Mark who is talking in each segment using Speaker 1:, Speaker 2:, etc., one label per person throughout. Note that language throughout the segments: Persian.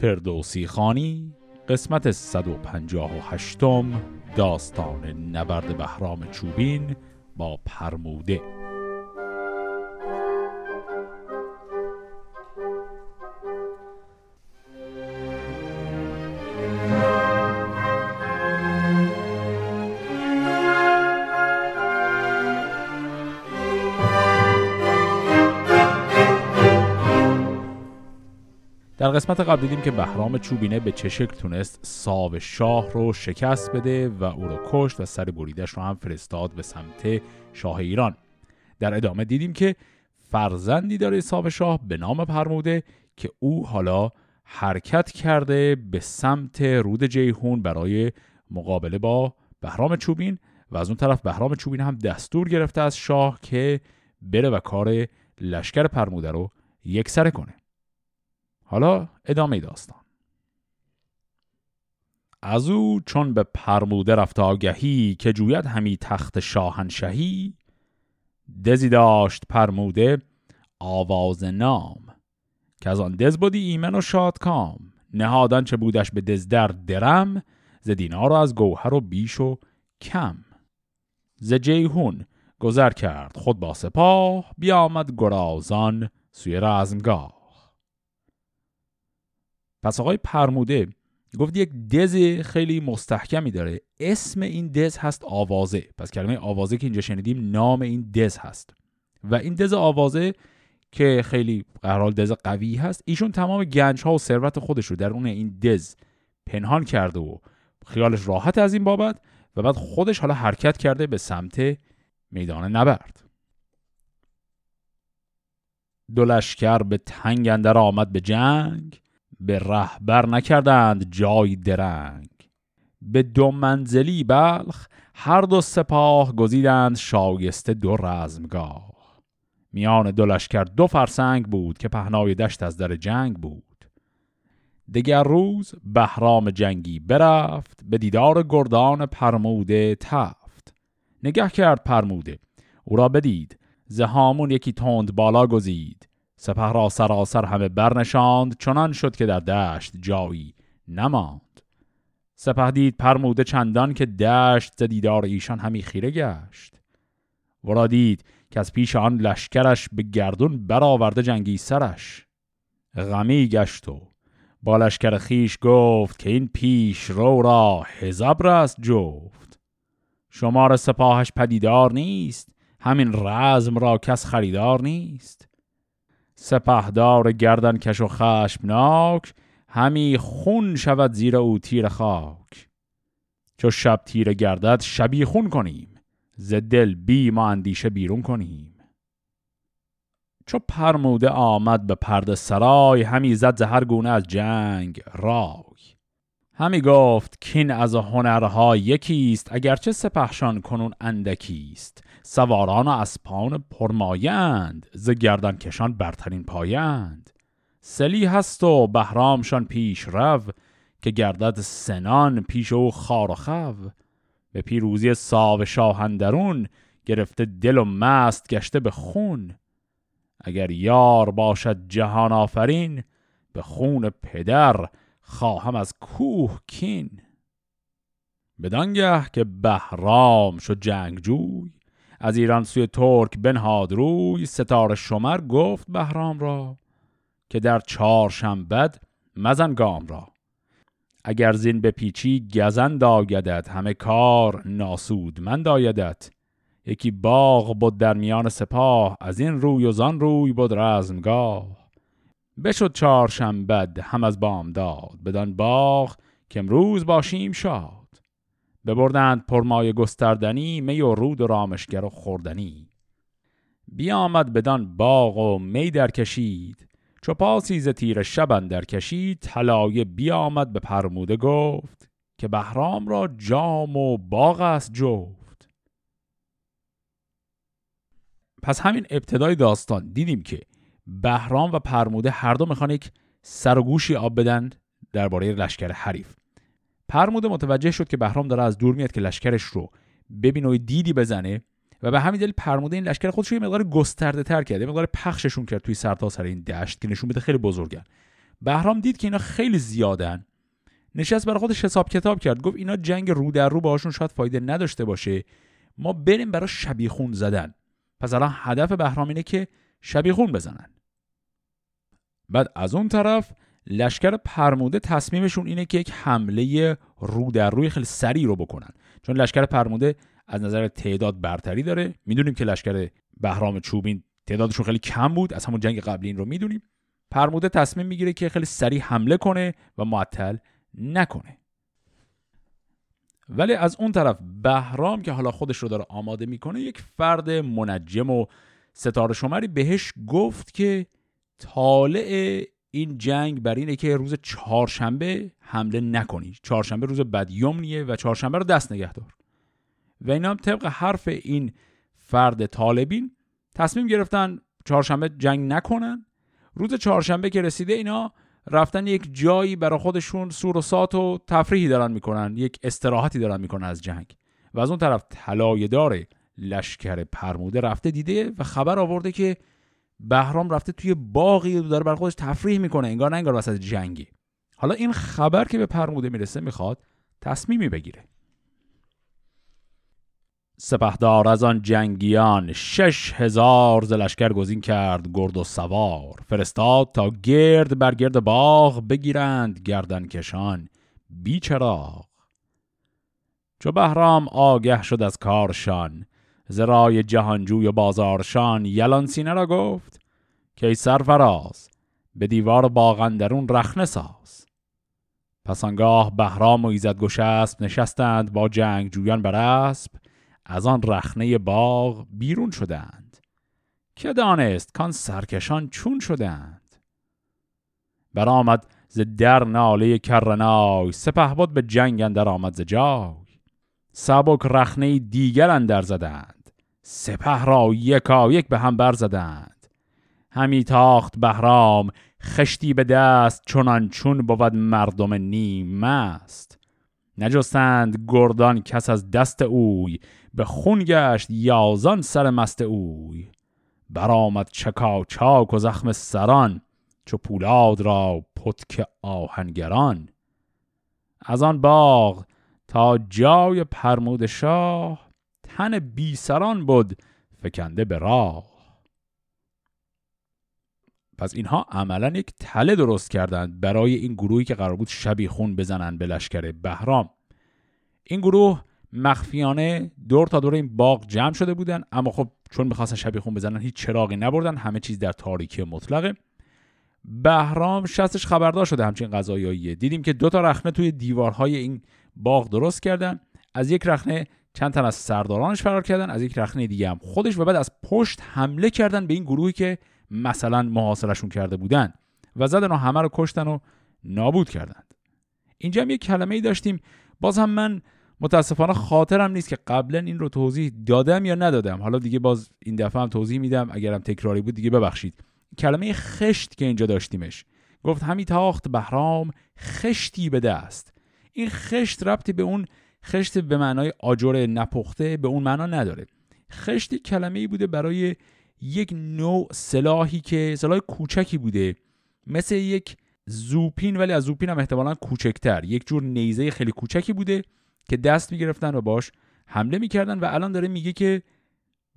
Speaker 1: فردوسی خانی قسمت 158 داستان نبرد بهرام چوبین با پرموده. قسمت قبل دیدیم که بهرام چوبینه به چه شکل تونست ساو شاه رو شکست بده و او رو کشت و سر بریدش رو هم فرستاد به سمت شاه ایران. در ادامه دیدیم که فرزندی داره ساو شاه به نام پرموده که او حالا حرکت کرده به سمت رود جیهون برای مقابله با بهرام چوبین و از اون طرف بهرام چوبین هم دستور گرفته از شاه که بره و کار لشکر پرموده رو یکسره کنه. حالا ادامه داستان. از او چون به پرموده رفت آگهی که جوید همی تخت شاهنشهی دزی داشت پرموده آواز نام که از آن دز بودی ایمن و شادکام. نهادن چه بودش به دز در درم ز دینار از گوهر و بیش و کم. ز جیهون گذر کرد خود با سپاه بیامد گرازان سوی رزمگاه. پس آقای پرموده گفت یک دز خیلی مستحکمی داره. اسم این دز هست آوازه. پس کلمه آوازه که اینجا شنیدیم نام این دز هست. و این دز آوازه که خیلی قرار دز قوی هست ایشون تمام گنج ها و ثروت خودش رو در اون این دز پنهان کرده و خیالش راحت از این بابت و بعد خودش حالا حرکت کرده به سمت میدان نبرد. دو لشکر به تنگ اندر آمد به جنگ. به رهبر نکردند جای درنگ. به دو منزلی بلخ هر دو سپاه گزیدند شایسته دو رزمگاه. میان دو لشکر دو فرسنگ بود که پهنای دشت از در جنگ بود. دگر روز بهرام جنگی برفت به دیدار گردان پرموده تفت. نگه کرد پرموده او را بدید زهامون یکی تند بالا گزید. سپه را سراسر همه برنشاند چنان شد که در دشت جایی نماند. سپه دید پرموده چندان که دشت ز دیدار ایشان همی خیره گشت. ورا دید که از پیش آن لشکرش به گردون برآورده جنگی سرش. غمی گشت و با لشکر خیش گفت که این پیش رو را هزبر است جفت. شمار سپاهش پدیدار نیست همین رزم را کس خریدار نیست. سپهدار گردن کش و خشمناک همی خون شود زیر او تیر خاک. چو شب تیر گردد شبی خون کنیم ز دل بی ما اندیشه بیرون کنیم. چو پرموده آمد به پرده سرای همی زد زهر گونه از جنگ رای. همی گفت کین از هنرها یکیست اگرچه سپهشان کنون اندکیست. سواران و اسپان پرمایند ز گردن کشان برترین پایند. سلی هست و بهرامشان پیش رو که گردد سنان پیش او خار و خو. به پیروزی ساو شاهندرون گرفته دل و مست گشته به خون. اگر یار باشد جهان آفرین به خون پدر خواهم از کوه کین. بدانگه که بهرام شد جنگجوی از ایران سوی ترک بنهاد. روی ستاره شمر گفت بهرام را که در چهار شنبد مزن گام را. اگر زین به پیچی گزند آیدت همه کار ناسود من دایدت یکی باغ بود در میان سپاه از این روی و زان روی بود رزمگاه. بشد چهار شنبد هم از بام داد بدان باغ که امروز باشیم شاد. ببردند پرمای گستردنی می و رود و رامشگر و خوردنی. بیامد بدان باغ و می در کشید. چو پاسی ز تیر شب اندر کشید طلایه بیامد به پرموده گفت که بهرام را جام و باغ است جفت. پس همین ابتدای داستان. دیدیم که بهرام و پرموده هر دو می‌خوان یک سر و گوشی آب بدن درباره لشکر حریف. پرموده متوجه شد که بهرام داره از دور میاد که لشکرش رو ببینه و دیدی بزنه و به همین دلیل پرموده این لشکر خودش یه مقدار گسترده تر کرد یه مقدار پخششون کرد توی سرتاسر سر این دشت که نشون بده خیلی بزرگن. بهرام دید که اینا خیلی زیادن. نشست برای خودش حساب کتاب کرد گفت اینا جنگ رو در رو باهاشون شاید فایده نداشته باشه. ما بریم برای شبیخون زدن. پس الان هدف بهرام اینه که شبیخون بزنن. بعد از اون طرف لشکر پرموده تصمیمشون اینه که یک حمله رو در روی خیلی سریع رو بکنن. چون لشکر پرموده از نظر تعداد برتری داره. می‌دونیم که لشکر بهرام چوبین تعدادشون خیلی کم بود. از همون جنگ قبلی این رو می‌دونیم. پرموده تصمیم می‌گیره که خیلی سریع حمله کنه و معطل نکنه. ولی از اون طرف بهرام که حالا خودش رو داره آماده می‌کنه یک فرد منجم و ستاره شمری بهش گفت که طالع این جنگ بر اینه که روز چهارشنبه حمله نکنی. چهارشنبه روز بدیومنیه و چهارشنبه رو دست نگه دار. و اینا هم طبق حرف این فرد طالبین تصمیم گرفتن چهارشنبه جنگ نکنن. روز چهارشنبه که رسیده اینا رفتن یک جایی برای خودشون سور و سات و تفریحی دارن می‌کنن یک استراحتی دارن می‌کنن از جنگ. و از اون طرف طلایه‌دار لشکر پرموده رفته دیده و خبر آورده که بهرام رفته توی باقی داره برای خودش تفریح می‌کنه انگار نه انگار وسط جنگی حالا این خبر که به پرموده می‌رسه می‌خواد تصمیمی بگیره. سپهدار از آن جنگیان شش هزار زلشکر گزین کرد گرد و سوار. فرستاد تا گرد بر گرد باغ بگیرند گردن کشان بیچراغ. چو بهرام آگه شد از کارشان زرای جهانجوی و بازارشان یلان سینه را گفت که ای سرفراز به دیوار باغندرون رخنه ساز. پس آنگاه بهرام و ایزد گشسب نشستند با جنگ جویان بر اسب از آن رخنه باغ بیرون شدند. که دانست کان سرکشان چون شدند. برآمد ز در ناله کرنای سپه بود به جنگ اندر آمد ز جای. سبک رخنه دیگر اندر زدند. سپه را یکا یک به هم برزدند. همی تاخت بهرام خشتی به دست چونان چون بود مردم نیم مست. نجستند گردان کس از دست اوی به خون گشت یازان سر مست اوی. برآمد چکا چاک و زخم سران چو پولاد را پتک آهنگران. از آن باغ تا جای پرمود شاه تن بی سران بود فکنده به راه. پس اینها عملا یک تله درست کردند برای این گروهی که قرار بود شبی خون بزنن به لشکر بهرام. این گروه مخفیانه دور تا دور این باغ جمع شده بودن اما خب چون می‌خواستن شبیه خون بزنن هیچ چراغی نبردن همه چیز در تاریکی مطلقه. بهرام شستش خبردار شده همچین قضایاییه دیدیم که دو تا رخنه توی دیوارهای این باغ درست کردن. از یک رخنه چند تن از سردارانش فرار کردن از یک رخنه دیگه هم خودش و بعد از پشت حمله کردن به این گروهی که مثلا محاصرشون کرده بودن و زدن و همه رو کشتن و نابود کردند. اینجا هم یک کلمه ای داشتیم. باز هم من متاسفانه خاطرم نیست که قبلا این رو توضیح دادم یا ندادم. حالا دیگه باز این دفعه هم توضیح میدم. اگرم تکراری بود دیگه ببخشید. کلمه خشت که اینجا داشتیمش. گفت همی تاخت بهرام خشتی به دست. این خشت ربطی به اون خشت به معنای آجر نپخته به اون معنا نداره. خشت کلمه ای بوده برای یک نوع سلاحی که سلاح کوچکی بوده. مثل یک زوپین ولی از زوپین هم احتمالا کوچکتر. یک جور نیزه خیلی کوچکی بوده که دست می‌گرفتن و باش حمله می‌کردن و الان داره میگه که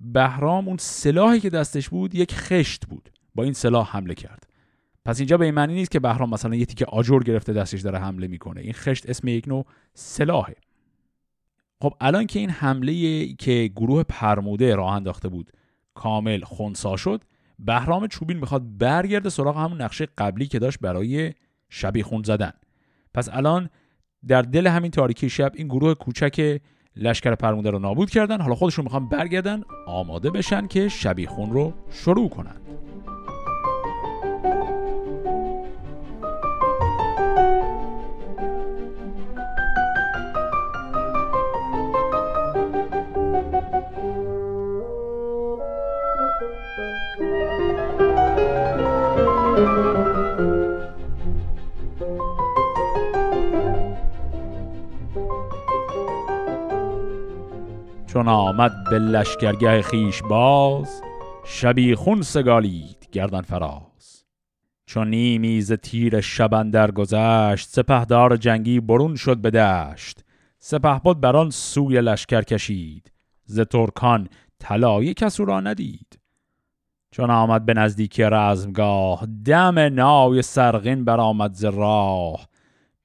Speaker 1: بهرام اون سلاحی که دستش بود یک خشت بود. با این سلاح حمله کرد. پس اینجا به این معنی نیست که بهرام مثلا یه تیکه آجر گرفته دستش داره حمله می‌کنه. این خشت اسم یک نوع سلاحه. خب الان که این حمله که گروه پرموده راه انداخته بود کامل خونسا شد بهرام چوبین می‌خواد برگرده سراغ همون نقشه قبلی که داشت برای شبی خون زدن. پس الان در دل همین تاریکی شب این گروه کوچک لشکر پرموده رو نابود کردن. حالا خودشون می‌خوان برگردن آماده بشن که شبی خون رو شروع کنن. چون آمد به لشکرگه خیش باز شبی خون سگالید گردن فراز. چون نیمی ز تیر شبندر گذشت سپهدار جنگی برون شد به دشت. سپه بود بران سوی لشکر کشید ز ترکان طلای کس را ندید. چون آمد به نزدیکی رزمگاه دم نای سرغین برآمد ز راه.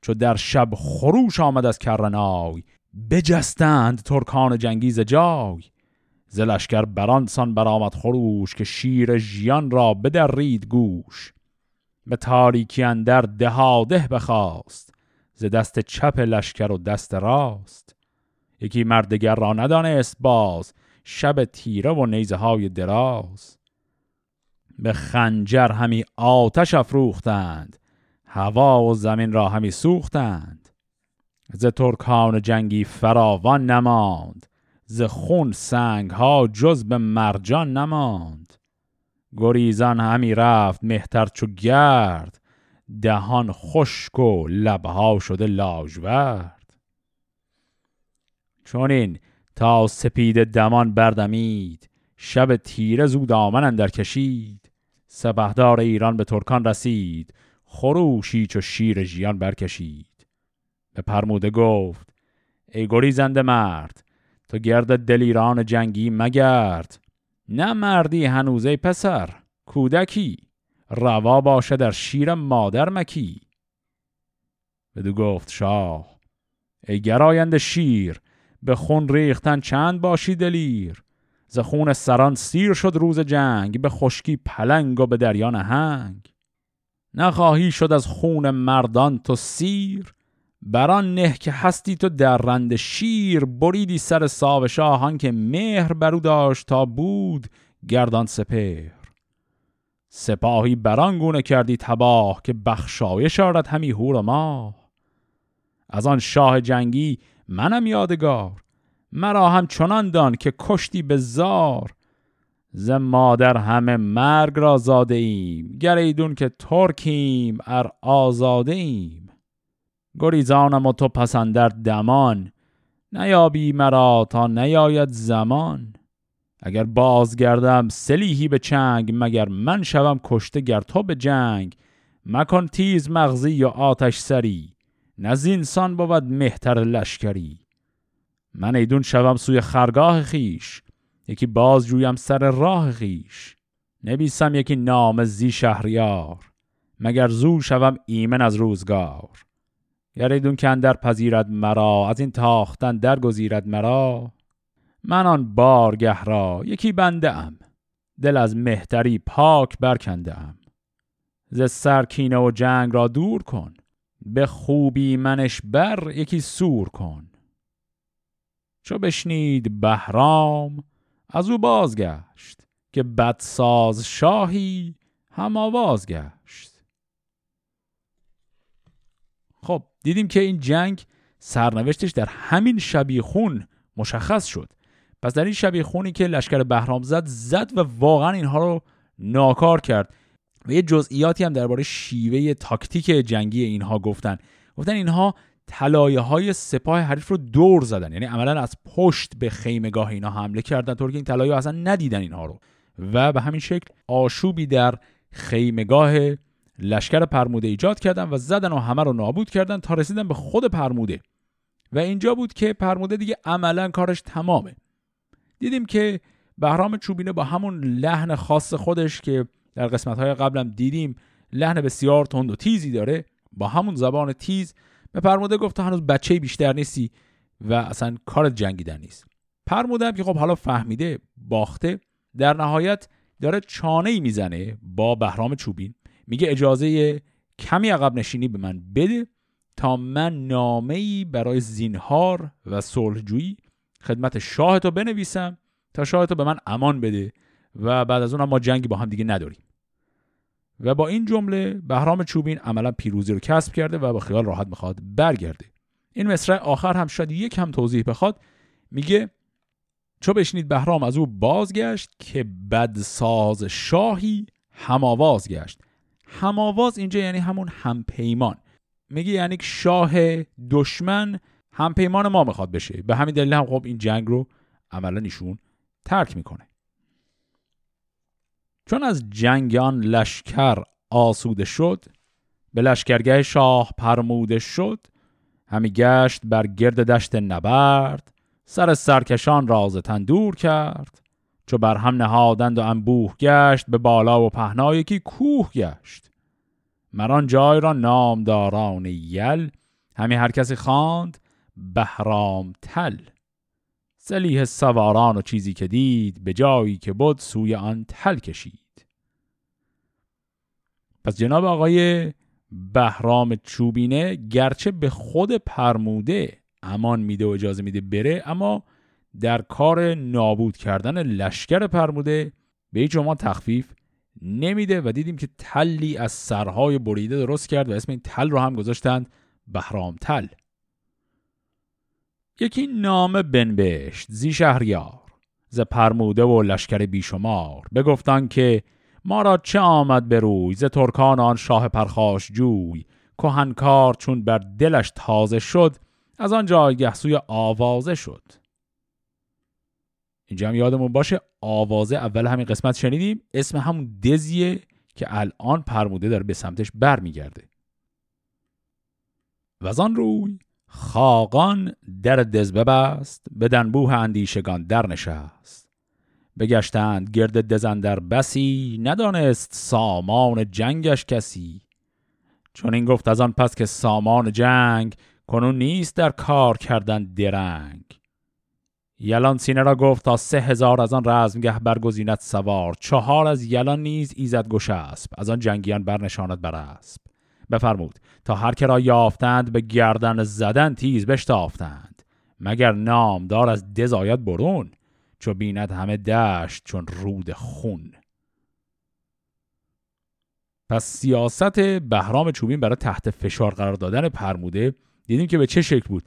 Speaker 1: چو در شب خروش آمد از کرنای بجستند ترکان جنگی ز جای. ز لشکر برانسان برآمد خروش که شیر ژیان را بدرید گوش. به تاریکی اندر دهاده بخواست ز دست چپ لشکر و دست راست. یکی مردگر را ندانست باز شب تیره و نیزه های دراز. به خنجر همی آتش افروختند هوا و زمین را همی سوختند. ز ترکان جنگی فراوان نماند ز خون سنگ ها جز به مرجان نماند. گریزان همی رفت مهتر چو گرد دهان خشک و لبها شده لاجورد. چون این تا سپید دمان بردمید شب تیره زود آمن اندر کشید. سپهدار ایران به ترکان رسید. خروشی چو شیر ژیان برکشید. به پرموده گفت ای گریزنده مرد تو گرد دلیران جنگی مگرد. نه مردی هنوز پسر کودکی. روا باشه در شیر مادر مکی. بدو گفت شاه ای گراینده شیر به خون ریختن چند باشی دلیر؟ ز خون سران سیر شد روز جنگ به خشکی پلنگ و به دریا نهنگ. نخواهی شد از خون مردان تو سیر بران نه که هستی تو در رند شیر. بریدی سر ساو شاهان که مهر برو داشت تا بود گردان سپهر. سپاهی بران گونه کردی تباه که بخشایش آرد همی هور و ماه. از آن شاه جنگی منم یادگار مرا هم چنان دان که کشتی به زار ز مادر همه مرگ را زاده ایم گر ایدون که ترکیم ار آزاده ایم. گریزانم و تو پسندر دمان نیابی مرا تا نیاید زمان. اگر بازگردم سلیحی به چنگ مگر من شوم کشته گر تو به جنگ. مکن تیز مغزی یا آتش سری نه انسان بود مهتر لشکری. من ایدون شوم سوی خرگاه خیش یکی باز جویم سر راه خیش. نبیسم یکی نام زی شهریار مگر زو شوم ایمن از روزگار. گر ایدون که اندر پذیرد مرا از این تاختن درگزیرد مرا. من آن بارگه را یکی بنده ام دل از مهتری پاک برکنده ام ز سرکینه و جنگ را دور کن به خوبی منش بر یکی سور کن. چو بشنید بهرام از او بازگشت که بدساز شاهی هم آواز گشت. خب دیدیم که این جنگ سرنوشتش در همین شبیخون مشخص شد. پس در این شبیه خونی که لشکر بهرام زد زد و واقعا اینها رو ناکار کرد. و یه جزئیاتی هم درباره شیوه تاکتیک جنگی اینها گفتن. گفتن اینها طلایه های سپاه حریف رو دور زدن. یعنی عملا از پشت به خیمگاه اینا حمله کردن طور که این طلایه اصلا ندیدن اینها رو. و به همین شکل آشوبی در خیمگاه لشکر پرموده ایجاد کردن و زدن و همه رو نابود کردن تا رسیدن به خود پرموده. و اینجا بود که پرموده دیگه عملا کارش تمامه. دیدیم که بهرام چوبینه با همون لحن خاص خودش که در قسمت های قبلم دیدیم لحن بسیار تند و تیزی داره با همون زبان تیز به پرموده گفت هنوز بچه بیشتر نیستی و اصلا کار جنگیدن نیست. پرموده هم که خب حالا فهمیده باخته. در نهایت داره چانه ای می‌زنه با بهرام چوبین. میگه اجازه کمی عقب نشینی به من بده تا من نامه ای برای زینهار و صلحجویی خدمت شاه تو بنویسم تا شاه تو به من امان بده و بعد از اون ما جنگی با هم دیگه نداریم. و با این جمله بهرام چوبین عملا پیروزی رو کسب کرده و با خیال راحت می‌خواد برگرده. این مصرع آخر هم شاید یک هم توضیح بخواد. میگه چو بشنید بهرام از او بازگشت که بدساز شاهی هماواز گشت. هماواز اینجا یعنی همون همپیمان. میگه یعنی شاه دشمن همپیمان ما می‌خواد بشه. به همین دلیل هم خب این جنگ رو عملا ایشون ترک می‌کنه. چون از جنگان لشکر آسوده شد به لشکرگه شاه پرموده شد همی گشت بر گرد دشت نبرد سر سرکشان راز تندور کرد. چو بر هم نهادند و انبوه گشت به بالا و پهنای کی کوه گشت. مران جای را نامداران یل همی هر کسی خواند بهرام تل سلیح سواران و چیزی که دید به جایی که بود سوی آن تل کشید. پس جناب آقای بهرام چوبینه گرچه به خود پرموده امان میده و اجازه میده بره اما در کار نابود کردن لشکر پرموده به هیچ ما تخفیف نمیده و دیدیم که تلی از سرهای بریده درست کرد و اسم این تل رو هم گذاشتند بهرام تل. یکی نام بنبشت زی شهریار. ز پرموده و لشکر بیشمار. بگفتن که ما را چه آمد به روی؟ ز ترکان آن شاه پرخاش جوی. کهنکار چون بر دلش تازه شد از آن جایگه سوی آوازه شد. اینجا هم یادمون باشه آوازه اول همین قسمت شنیدیم. اسم همون دزیه که الان پرموده داره به سمتش برمیگرده. و از آن روی خاقان در دز ببست به دنبوه اندیشگان در نشست. بگشتند گرد دزندر بسی ندانست سامان جنگش کسی. چون این گفت از آن پس که سامان جنگ کنون نیست در کار کردن درنگ. یلان سینه را گفت تا سه هزار از آن رزمگه برگزیند سوار. چهار از یلان نیز ایزد گوش اسب از آن جنگیان برنشاند بر اسب بفرمود تا هر که را یافتند به گردن زدن تیز بشتافتند مگر نامدار از دزاید برون چو بیند همه دشت چون رود خون. پس سیاست بهرام چوبین برای تحت فشار قرار دادن پرموده دیدیم که به چه شکل بود؟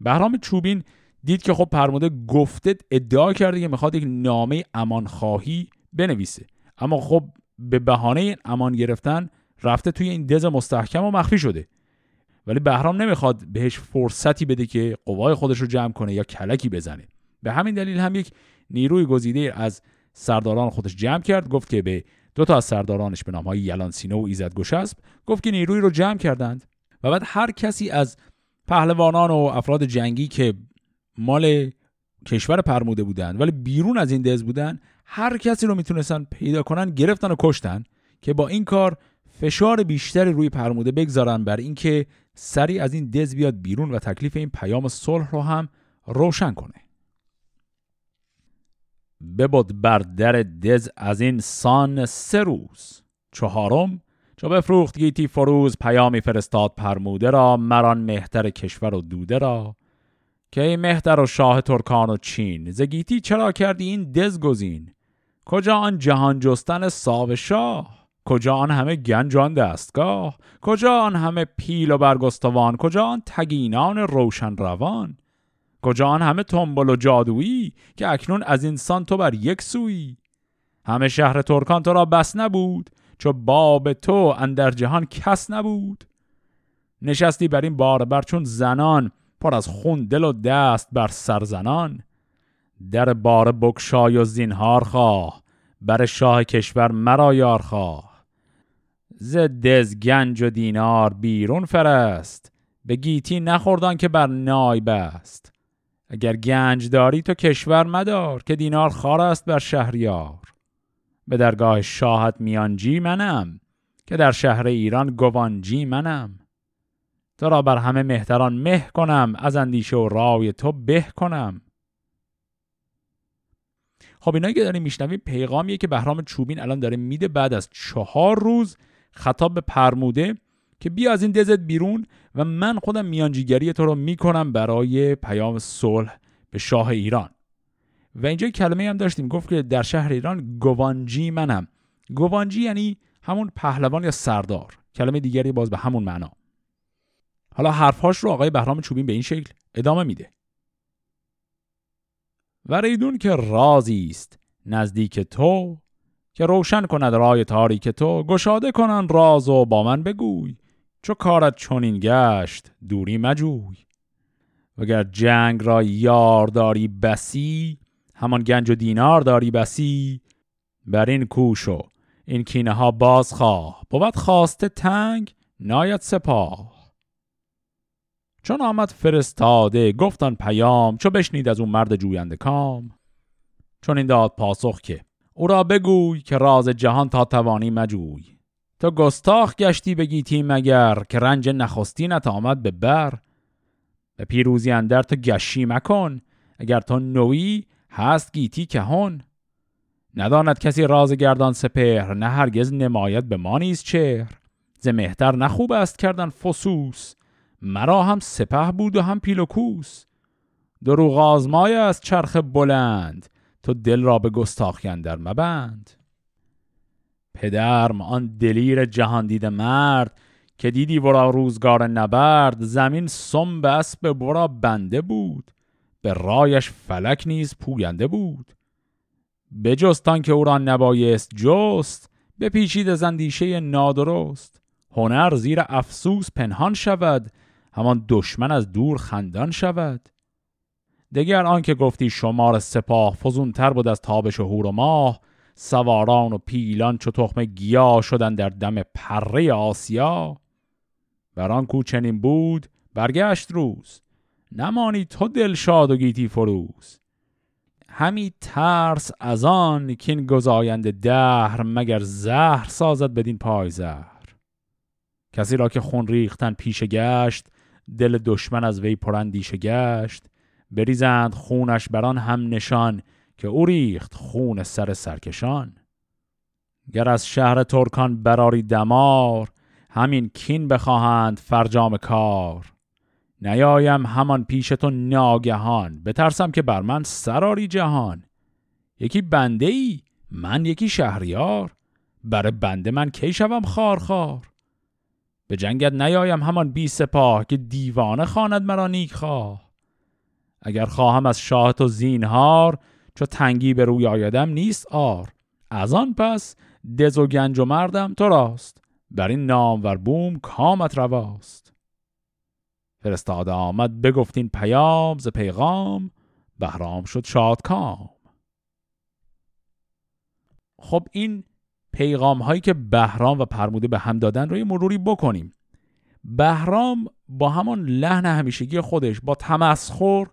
Speaker 1: بهرام چوبین دید که خب پرموده گفته ادعا کرده که می‌خواد یک نامه امان خواهی بنویسه. اما خب به بهانه امان گرفتن رفته توی این دز مستحکم و مخفی شده. ولی بهرام نمی‌خواد بهش فرصتی بده که قوای خودش رو جمع کنه یا کلکی بزنه. به همین دلیل هم یک نیروی گزیده از سرداران خودش جمع کرد گفت که به دو تا از سردارانش به نامهای یلان سینه و ایزد گشسب گفت که نیروی رو جمع کردند. و بعد هر کسی از پهلوانان و افراد جنگی که مال کشور پرموده بودن ولی بیرون از این دز بودن هر کسی رو می‌تونستن پیدا کنن گرفتن و کشتن که با این کار فشار بیشتری روی پرموده بگذارن بر اینکه سری از این دز بیاد بیرون و تکلیف این پیام صلح رو هم روشن کنه. ببود بر در دز از این سان سه روز. چهارم چو بفروخت گیتی فروز پیامی فرستاد پرموده را مران مهتر کشور و دوده را. که ای مهتر و شاه ترکان و چین زگیتی چرا کردی این دز گزین؟ کجا آن جهان جستن ساو شاه؟ کجا آن همه گنج آن دستگاه کجا آن همه پیل و برگستوان؟ کجا آن تگینان روشن روان؟ کجا آن همه تنبل و جادویی که اکنون از انسان تو بر یک سوی همه شهر ترکان تو را بس نبود چو باب تو اندر جهان کس نبود. نشستی بر این بار بر چون زنان پر از خون دل و دست بر سرزنان در بار بکشای و زینهار خواه بر شاه کشور مرا یار خواه. ز دز گنج و دینار بیرون فرست. به گیتی نخوردان که بر نای بست. اگر گنج داری تو کشور مدار که دینار خار است بر شهریار. به درگاه شاهت میانجی منم که در شهر ایران گوانجی منم. تو را بر همه مهتران مه کنم از اندیشه و رای تو به کنم. خب اینایی که داریم میشنویم پیغامیه که بهرام چوبین الان داره میده بعد از چهار روز خطاب به پرموده که بیا از این دزت بیرون و من خودم میانجیگری تو رو می‌کنم برای پیام صلح به شاه ایران. و اینجا کلمه هم داشتیم گفت که در شهر ایران گوانجی منم. گوانجی یعنی همون پهلوان یا سردار. کلمه دیگری باز به همون معنا. حالا حرفهاش رو آقای بهرام چوبین به این شکل ادامه میده. و ریدون که رازی است نزدیک تو که روشن کند رای تاریک تو گشاده کنن راز و با من بگوی. چو کارت چنین گشت دوری مجوی. وگر جنگ را یار داری بسی همان گنج و دینار داری بسی بر این کوشو این کینه ها باز خواه. بود خواسته تنگ ناید سپاه. چون آمد فرستاده گفتان پیام چو بشنید از اون مرد جوینده کام. چون این داد پاسخ که او را بگوی که راز جهان تا توانی مجوی. تو گستاخ گشتی بگیتی مگر که رنج نخستی نت آمد به بر. به پیروزی اندر تو گشی مکن اگر تو نوی هست گیتی کهون نداند کسی راز گردان سپهر نه هرگز نماید به ما نیز چهر. ز مهتر نخوب است کردن فسوس مرا هم سپه بود و هم پیل و کوس. دروغ آزمای از چرخ بلند تو دل را به گستاخی در مبند. پدرم آن دلیر جهان دیده مرد که دیدی ورا روزگار نبرد زمین سم به اسب ورا بنده بود به رایش فلک نیز پوینده بود. بجستان که او را نبایست جست به پیچید زندیشه نادرست. هنر زیر افسوس پنهان شود همان دشمن از دور خندان شود. دگر آنکه گفتی شمار سپاه فزونتر بود از تابش و هور و ماه سواران و پیلان چو تخم گیا شدن در دم پره آسیا. بر آن کو چنین بود برگشت روز نمانی تو دلشاد و گیتی فروز. همی ترس از آن که این گزاینده دهر مگر زهر سازد بدین پای زهر. کسی را که خون ریختن پیش گشت دل دشمن از وی پرندیشه گشت. بریزند خونش بران هم نشان که او ریخت خون سر سرکشان. گر از شهر ترکان براری دمار همین کین بخواهند فرجام کار. نیایم همان پیش تو ناگهان بترسم که بر من سراری جهان. یکی بنده ای من یکی شهریار بر بنده من کی شوم خار خار به جنگت نیایم همان بی سپاه که دیوانه خواند مرا نیک خواه اگر خواهم از شاه تو زینهار چو تنگی به روی آیدم نیست آر از آن پس دز و گنج و مردم تو راست بر این نام بوم کامت رواست. فرستاده آمد بگفتین پیام ز پیغام بهرام شد شاد کام خب این پیغام هایی که بهرام و پرموده به هم دادن رو یه مروری بکنیم. بهرام با همان لحن همیشگی خودش با تمسخر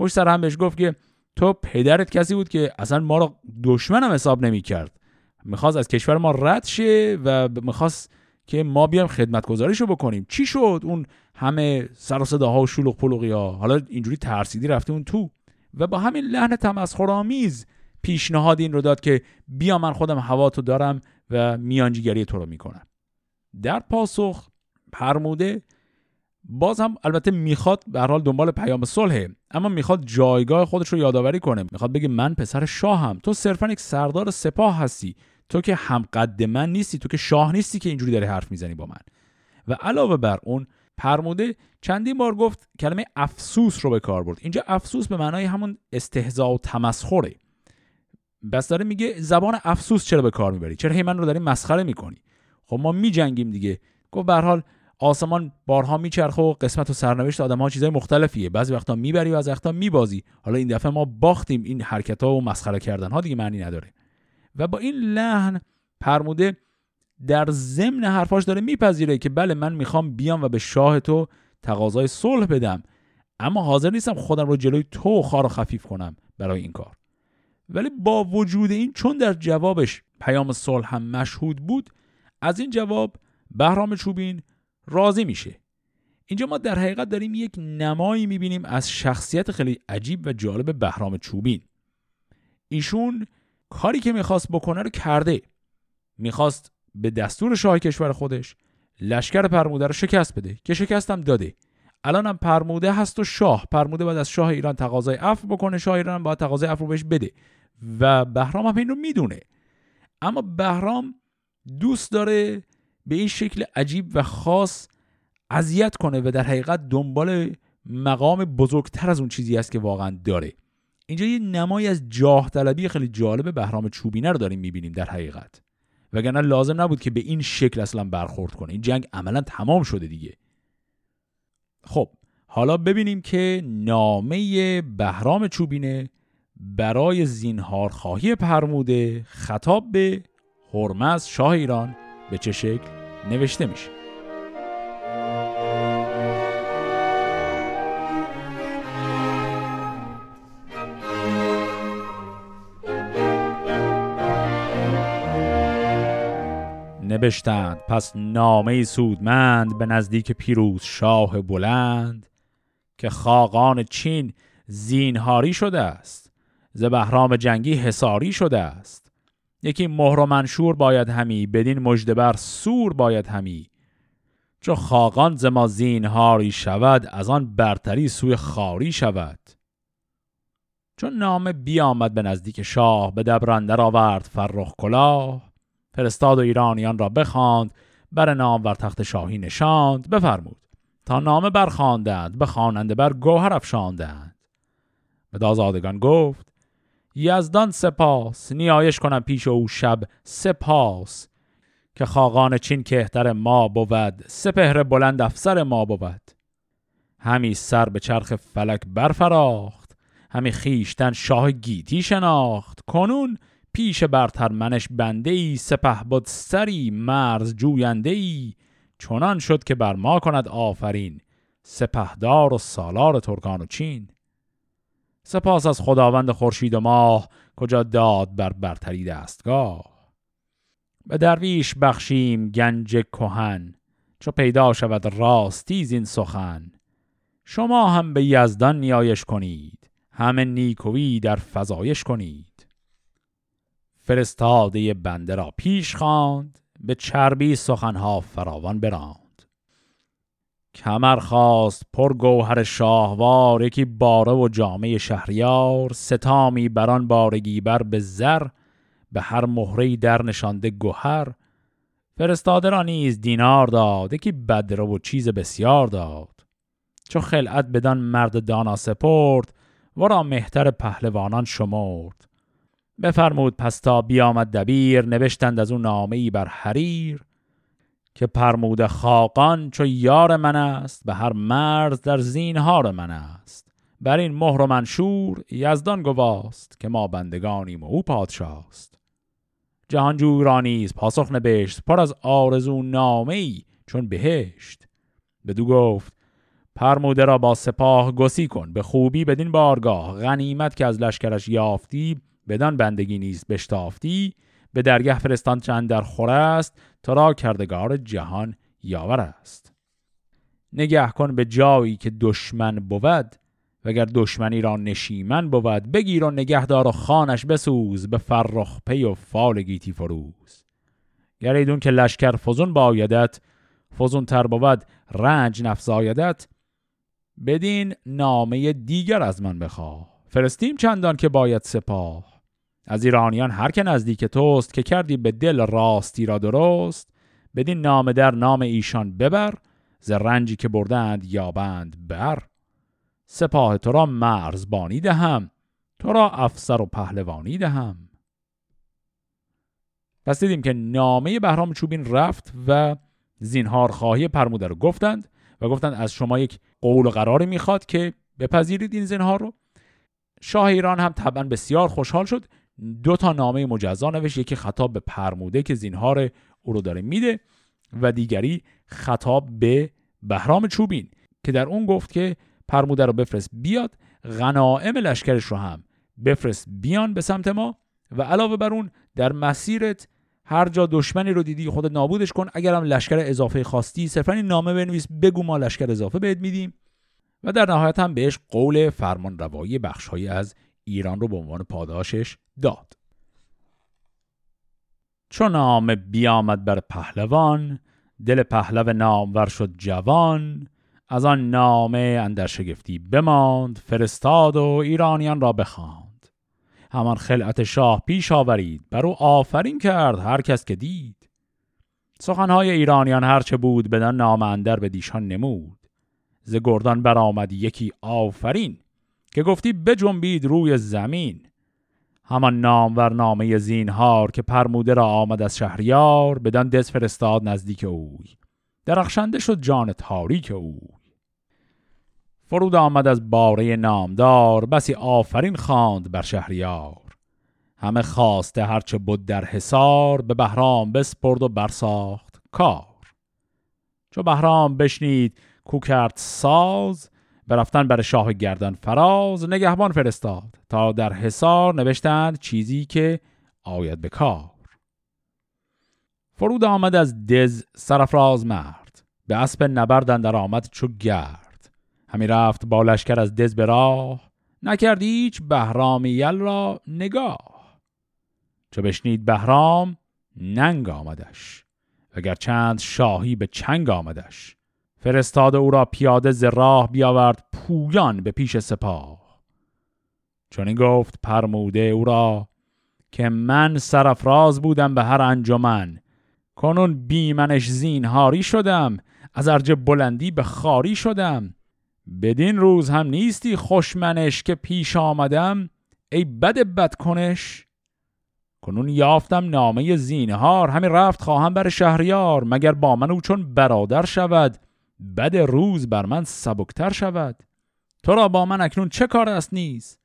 Speaker 1: پشت سر هم بهش گفت که تو پدرت کسی بود که اصلا ما رو دشمنم حساب نمی کرد می‌خواست از کشور ما رد شه و می‌خواست که ما بیام خدمت گذاریشو بکنیم. چی شد؟ اون همه سر و صداها و شلوغ پلوغی ها. حالا اینجوری ترسیدی رفته اون تو. و با همین لحن تمسخرآمیز پیشنهاد این رو داد که بیا من خودم هوا تو دارم و میانجیگری تو رو می‌کنم. در پاسخ پرموده باز هم البته می‌خواد به حال دنبال پیام صلحه اما می‌خواد جایگاه خودش رو یادآوری کنه. می‌خواد بگه من پسر شاهم. تو صرفا یک سردار سپاه هستی. تو که هم قد من نیستی. تو که شاه نیستی که اینجوری داری حرف می‌زنی با من. و علاوه بر اون پرموده چندین بار گفت کلمه افسوس رو به کار برد. اینجا افسوس به معنای همون استهزا و تمسخره. بس داره میگه زبان افسوس چرا به کار می‌بری؟ چرا هی من رو داری مسخره می‌کنی؟ خب ما میجنگیم دیگه. گفت به حال آسمان بارها میچرخه و قسمت و سرنوشت آدم ها چیزای مختلفیه. بعضی وقتا می‌بری و از وقتا میبازی. حالا این دفعه ما باختیم این حرکت ها و مسخره کردن ها دیگه معنی نداره. و با این لحن پرموده در ضمن حرفاش داره میپذیره که بله من می‌خوام بیام و به شاه تو تقاضای صلح بدم. اما حاضر نیستم خودم رو جلوی تو خار خفیف کنم برای این کار. ولی با وجود این چون در جوابش پیام صلح هم مشهود بود از این جواب بهرام چوبین راضی میشه. اینجا ما در حقیقت داریم یک نمایی می‌بینیم از شخصیت خیلی عجیب و جالب بهرام چوبین. ایشون کاری که می‌خواست بکنه رو کرده. می‌خواست به دستور شاه کشور خودش لشکر پرموده رو شکست بده که شکستم داده. الان هم پرموده هست و شاه. پرموده باید از شاه ایران تقاضای عفو بکنه شاه ایران باید تقاضای عفو بهش بده. و بهرام هم این رو می‌دونه. اما بهرام دوست داره به این شکل عجیب و خاص اذیت کنه و در حقیقت دنبال مقام بزرگتر از اون چیزی است که واقعا داره. اینجا یه نمایی از جاه طلبی خیلی جالب بهرام چوبینه رو داریم می‌بینیم در حقیقت. وگرنه لازم نبود که به این شکل اصلا برخورد کنه. این جنگ عملا تمام شده دیگه. خب حالا ببینیم که نامه بهرام چوبینه برای زینهار خواهی پرموده خطاب به هرمز شاه ایران. به چه شکل؟ نوشته میشه نوشتند پس نامه سودمند به نزدیک پیروز شاه بلند که خاقان چین زینهاری شده است ز بهرام جنگی حساری شده است. یکی مهر و منشور باید همی بدین مجدبر سور باید همی. چو خاقان ز ما زینهاری شود از آن برتری سوی خاری شود. چون نامه بیامد به نزدیک شاه به دبرندر آورد فرخ کلاه. فرستاد و ایرانیان را بخواند بر نام ور تخت شاهی نشاند. بفرمود تا نامه برخواندند به خواننده بر گوهر افشاندند. به دازادگان گفت یزدان سپاس. نیایش کنم پیش او شب. سپاس. که خاقان چین کهتر ما بود. سپهر بلند افسر ما بود. همی سر به چرخ فلک برفراخت. همی خیشتن شاه گیتی شناخت. کنون پیش برتر منش بنده ای سپه بود سری مرز جوینده ای چنان شد که بر ما کند آفرین. سپهدار و سالار ترکان و چین. سپاس از خداوند خورشید و ماه کجا داد بر برتری دستگاه. به درویش بخشیم گنج کهن چو پیدا شود راستی زین سخن. شما هم به یزدان نیایش کنید همه نیکویی در فضایش کنید. فرستاده بنده را پیش خواند به چربی سخنها فراوان براند. کمر خواست پر گوهر شاهوار یکی باره و جامعه شهریار ستامی بران بارگی بر به زر به هر مهره در نشانده گوهر فرستاده را نیز دینار داد یکی بدره و چیز بسیار داد. چو خلعت بدان مرد دانا سپرد ورا مهتر پهلوانان شمرد. بفرمود پس تا بیامد دبیر نوشتند از اون نامه ای بر حریر. که پرمود خاقان چو یار من است به هر مرز در زینهار من است. بر این مهر و منشور یزدان گواست که ما بندگانیم و او پادشاست. جهانجوی را نیز پاسخ نبشت پر از آرزو نامه ای چون بهشت. بدو گفت پرموده را با سپاه گسی کن به خوبی بدین بارگاه غنیمت که از لشکرش یافتی بدان بندگی نیست بشتافتی. به درگه فرستان چند در خوره است تا را کردگار جهان یاور است. نگه کن به جایی که دشمن بود وگر دشمنی را نشیمن بود بگیر و نگهدار و خانش بسوز به فرخ پی و فال گیتی فروز. گریدون که لشکر فزون بایدت فزون تر بود رنج نفس آیدت بدین نامه دیگر از من بخواه. فرستیم چندان که باید سپاه. از ایرانیان هر که نزدیک توست که کردی به دل راستی را درست بدین نام در نام ایشان ببر ز رنجی که بردند یابند بر. سپاه تو را مرزبانی دهم تو را افسر و پهلوانی دهم. پس دیدیم که نامه بهرام چوبین رفت و زینهار خواهی پرموده رو گفتند و گفتند از شما یک قول و قراری می‌خواد که بپذیرید این زینهار رو. شاه ایران هم طبعا بسیار خوشحال شد. دو تا نامه مجزا نوشت یکی خطاب به پرموده که زینهار او رو داره میده و دیگری خطاب به بهرام چوبین که در اون گفت که پرموده رو بفرست بیاد غنائم لشکرش رو هم بفرست بیان به سمت ما و علاوه بر اون در مسیرت هر جا دشمنی رو دیدی خود نابودش کن اگرم لشکر اضافه خواستی صرفا این نامه بنویس بگو ما لشکر اضافه بهت میدیم. و در نهایت هم بهش قول فرمان روایی بخشهایی از ایران رو به عنوان پاداشش داد. چون نام بیامد بر پهلوان دل پهلو نامور شد جوان. از آن نامه اندر شگفتی بماند فرستاد و ایرانیان را بخواند. همان خلعت شاه پیش آورید بر او آفرین کرد هر کس که دید. سخنهای ایرانیان هرچه بود بدن نام اندر به دیشان نمود. ز گردان برآمد یکی آفرین که گفتی بجنبید روی زمین. همان نامور نامه زینهار که پرموده را آمد از شهریار بدان دز فرستاد نزدیک اوی. درخشنده شد جان تاریک اوی. فرود آمد از باره نامدار بسی آفرین خواند بر شهریار. همه خواسته هرچه بود در حصار به بهرام بسپرد و برساخت کار. چو بهرام بشنید کو کرد ساز برفتن بر شاه گردن فراز نگهبان فرستاد تا در حصار نوشتند چیزی که آید به کار. فرود آمد از دز سرفراز مرد به اسب نبردن در آمد چو گرد. همی رفت با لشکر از دز به راه نکرد هیچ بهرام یل را نگاه. چو بشنید بهرام ننگ آمدش اگر چند شاهی به چنگ آمدش. فرستاد او را پیاده ز راه بیاورد پویان به پیش سپاه. چون این گفت پرموده او را که من سرفراز بودم به هر انجمن. کنون بیمنش زینهاری شدم از ارج بلندی به خاری شدم. بدین روز هم نیستی خوشمنش که پیش آمدم ای بد بد کنش کنون یافتم نامه زینهار همین رفت خواهم بر شهریار مگر با من او چون برادر شود؟ بد روز بر من سبکتر شود. تو را با من اکنون چه کار است نیز؟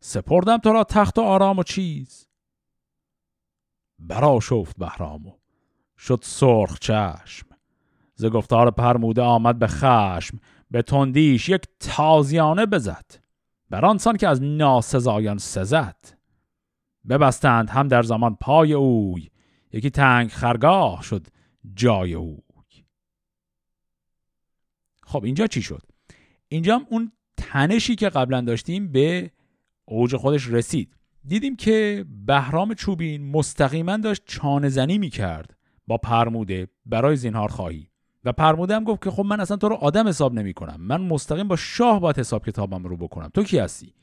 Speaker 1: سپردم تو را تخت و آرام و چیز. برا شفت بهرامو شد سرخ چشم. ز گفتار پرموده آمد به خشم. به تندیش یک تازیانه بزد. بر آنسان که از ناسزایان سزد. ببستند هم در زمان پای اوی. یکی تنگ خرگاه شد جای اوی. خب اینجا چی شد؟ اینجا اون تنشی که قبلا داشتیم به اوج خودش رسید. دیدیم که بهرام چوبین مستقیما داشت چانه زنی می کرد با پرموده برای زینهار خواهی. و پرموده هم گفت که خب من اصلا تو رو آدم حساب نمی کنم من مستقیم با شاه باید حساب کتابم رو بکنم. تو کی هستی؟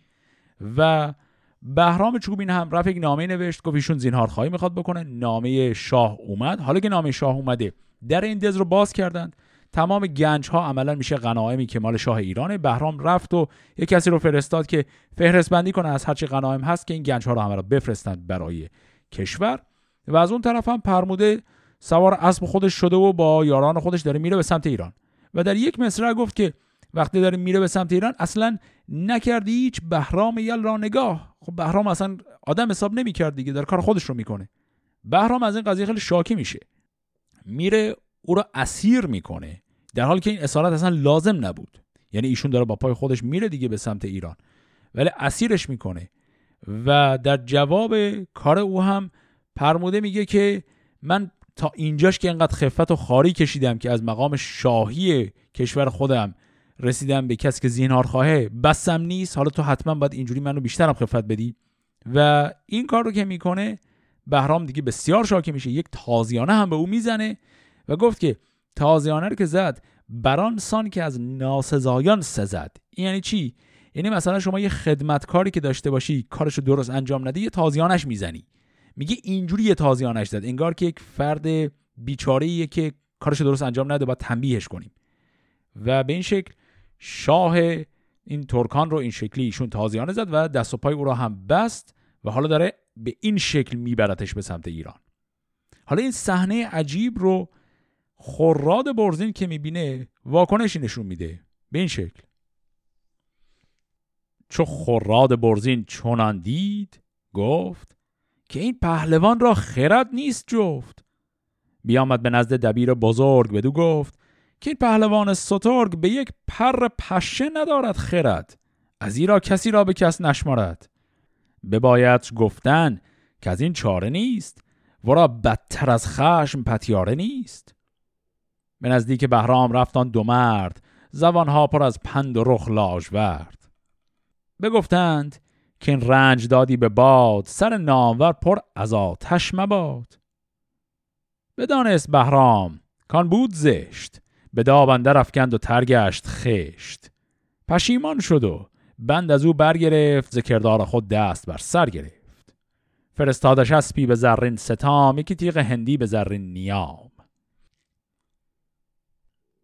Speaker 1: و بهرام چوبین هم رفت یک نامه نوشت گفت ایشون زینهار خواهی می‌خواد بکنه. نامه شاه اومد. حالا که نامه شاه اومده در این دز رو باز کردند. تمام گنج ها عملا میشه غنایمی که مال شاه ایرانه بهرام رفت و یک کسی رو فرستاد که فهرست بندی کنه از هرچی غنایم هست که این گنج ها رو همه رو بفرستند برای کشور. و از اون طرف هم پرموده سوار اسب خودش شده و با یاران خودش داره میره به سمت ایران. و در یک مصرع گفت که وقتی داره میره به سمت ایران اصلا نکردی هیچ بهرام یل را نگاه. خب بهرام اصلا آدم حساب نمی‌کرد دیگه در کار خودش رو می‌کنه. بهرام از این قضیه خیلی شاکی میشه. میره او را اسیر می‌کنه در حالی که این اسارت اصلا لازم نبود. یعنی ایشون داره با پای خودش میره دیگه به سمت ایران. ولی اسیرش می‌کنه. و در جواب کار او هم پرموده میگه که من تا اینجاش که انقدر خفت و خاری کشیدم که از مقام شاهی کشور خودم رسیدم به کسی که زینهار خواهه بسم نیست. حالا تو حتما باید اینجوری منو بیشترم خفت بدی. و این کار رو که می‌کنه بهرام دیگه بسیار شاکی میشه. یک تازیانه هم به او می‌زنه. و گفت که تازیانه رو که زد بران سان که از ناسزایان سزد این یعنی چی؟ یعنی مثلا شما یه خدمتکاری که داشته باشی کارشو درست انجام ندی یه تازیانش می‌زنی. میگه اینجوری یه تازیانش زد. انگار که یک فرد بیچاره که کارشو درست انجام نده باید تنبیهش کنیم. و به این شکل شاه این ترکان رو این شکلی ایشون تازیانه زد و دست و پای او را هم بست و حالا داره به این شکل میبرتش به سمت ایران. حالا این صحنه عجیب رو خراد برزین که می‌بینه واکنشی نشون میده. به این شکل. چو خراد برزین چنان دید گفت که این پهلوان را خرد نیست جفت. بیامد به نزد دبیر بزرگ بدو گفت که این پهلوان سترگ به یک پر پشه ندارد خرد از ایرا کسی را به کس نشمارد. بباید گفتن که از این چاره نیست ورا بدتر از خشم پتیاره نیست. به نزدیک بهرام رفتان دو مرد زبانها پر از پند و رخ لاژورد. بگفتند که این رنج دادی به باد سر نامور پر از آتش مباد. بدانست بهرام کان بود زشت به دابنده رفکند و ترگشت خشت. پشیمان شد و بند از او برگرفت ز کردار خود دست بر سر گرفت. فرستادش اسپی به زرین ستام یکی تیغ هندی به زرین نیام.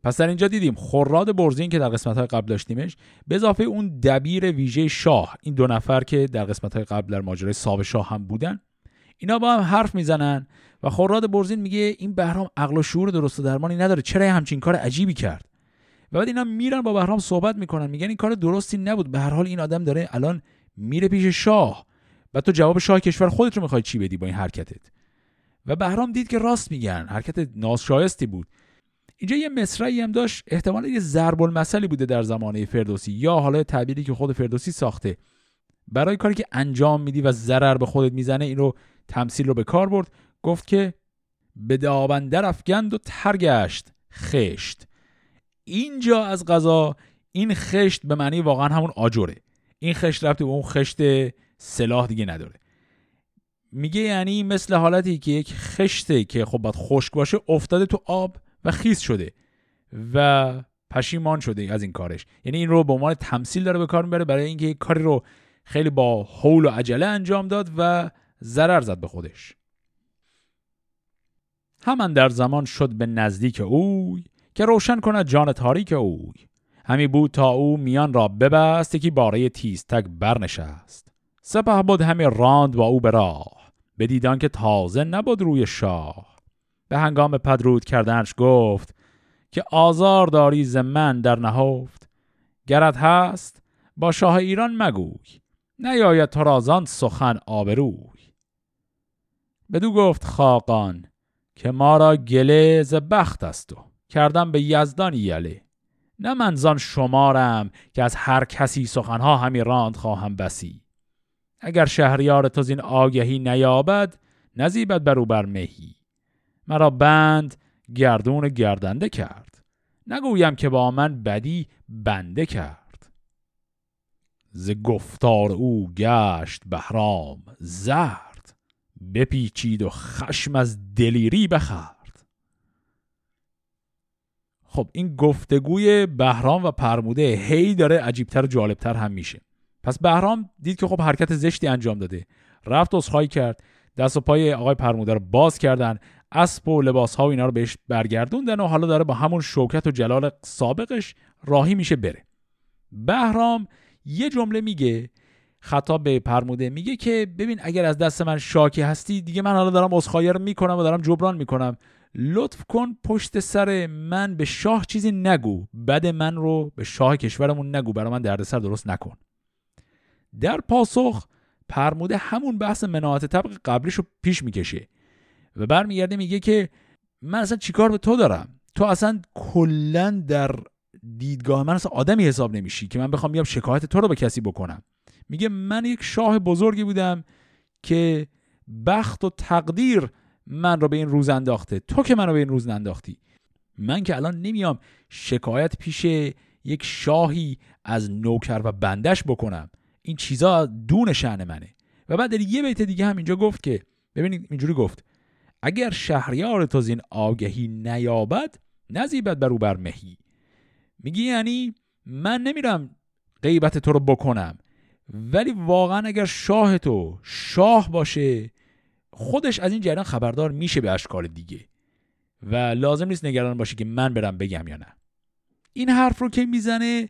Speaker 1: پس در اینجا دیدیم خراد برزین که در قسمت های قبل داشتیمش به اضافه اون دبیر ویژه شاه این دو نفر که در قسمت های قبل در ماجرای ساو شاه هم بودن. اینا با هم حرف می‌زنن و خراد برزین میگه این بهرام عقل و شعور درست و درمانی نداره چرا همچین کار عجیبی کرد؟ و بعد اینا میرن با بهرام صحبت می‌کنن میگن این کار درستی نبود به هر حال این آدم داره الان میره پیش شاه. و تو جواب شاه کشور خودت رو می‌خوای چی بدی با این حرکتت؟ و بهرام دید که راست میگن حرکت ناشایستی بود. اینجا یه مصرعی هم داشت احتمالا یه ضرب المثلی بوده در زمانه فردوسی یا حالا تعبیری که خود فردوسی ساخته. برای کاری که انجام میدی و ضرر به خودت می‌زنه این رو تمثیل رو به کار برد گفت که به دابندر افگند و ترگشت خشت. اینجا از غذا این خشت به معنی واقعا همون آجره. این خشت رفته به اون خشت سلاح دیگه نداره. میگه یعنی مثل حالتی که یک خشته که خب باید خشک باشه افتاده تو آب و خیس شده و پشیمان شده از این کارش. یعنی این رو به عنوان تمثیل داره به کار می‌بره برای اینکه کاری رو خیلی با حول و عجله انجام داد و ضرر زد به خودش. همان در زمان شد به نزدیک اوی که روشن کند جان تاریک اوی. همی بود تا او میان را ببست یکی باره تیزتک برنشست. سپه بود همی راند با او به راه بدیدان که تازه نبود روی شاه. به هنگام پدرود کردنش گفت که آزار داری ز من در نهفت. گرد هست با شاه ایران مگوی نیاید تو رازان سخن آبروی. بدو گفت خاقان که ما را گله ز بخت است و کردم به یزدان یله. نه منزان شمارم که از هر کسی سخنها همی راند خواهم بسی. اگر شهریار تو این آگهی نیابد نزیبد بر بر مهی. مرا بند گردون گردنده کرد. نگویم که با من بدی بنده کرد. ز گفتار او گشت بهرام زرد بپیچید و خشم از دلیری بخرد خب این گفتگوی بهرام و پرموده هی داره عجیبتر و جالبتر هم میشه. پس بهرام دید که خب حرکت زشتی انجام داده. رفت عذرخواهی کرد. دست و پای آقای پرموده رو باز کردن. اسب و لباس ها و اینا رو بهش برگردوندن و حالا داره با همون شوکت و جلال سابقش راهی میشه بره. بهرام یه جمله میگه خطاب به پرموده میگه که ببین اگر از دست من شاکی هستی دیگه من حالا دارم عذرخواهی رو می‌کنم و دارم جبران می‌کنم. لطف کن پشت سر من به شاه چیزی نگو. بد من رو به شاه کشورمون نگو. برای من دردسر درست نکن. در پاسخ پرموده همون بحث مناعت طبق قبلیش رو پیش می‌کشه. و برمیگرده میگه که من اصلا چیکار به تو دارم؟ تو اصلا کلا در دیدگاه من اصلا آدمی حساب نمیشی که من بخوام بیام شکایت تو رو به کسی بکنم. میگه من یک شاه بزرگی بودم که بخت و تقدیر من رو به این روز انداخته. تو که من رو به این روز انداختی من که الان نمیام شکایت پیش یک شاهی از نوکر و بندش بکنم. این چیزا دون شعن منه. و بعد یه بیت دیگه هم اینجا گفت که ببینید اینجوری گفت اگر شهریار تو این آگهی نیابد نزیبت بر او بر مهی. میگی یعنی من نمیرم غیبت تو رو بکنم ولی واقعا اگر شاه تو شاه باشه خودش از این جریان خبردار میشه به اشکال دیگه. و لازم نیست نگران باشه که من برم بگم یا نه. این حرف رو که می‌زنه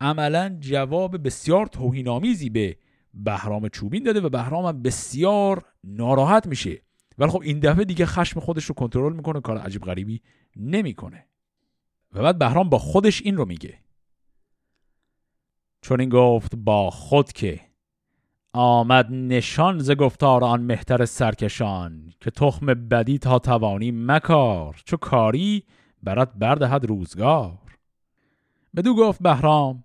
Speaker 1: عملا جواب بسیار توهینآمیزی به بهرام چوبین داده و بهرام بسیار ناراحت میشه. ولی خب این دفعه دیگه خشم خودش رو کنترل می‌کنه کار عجیب غریبی نمی‌کنه. و بعد بهرام با خودش این رو میگه. چون این گفت با خود که آمد نشان ز گفتار آن مهتر سرکشان که تخم بدی تا توانی مکار چو کاری برات بردهد روزگار. بدو گفت بهرام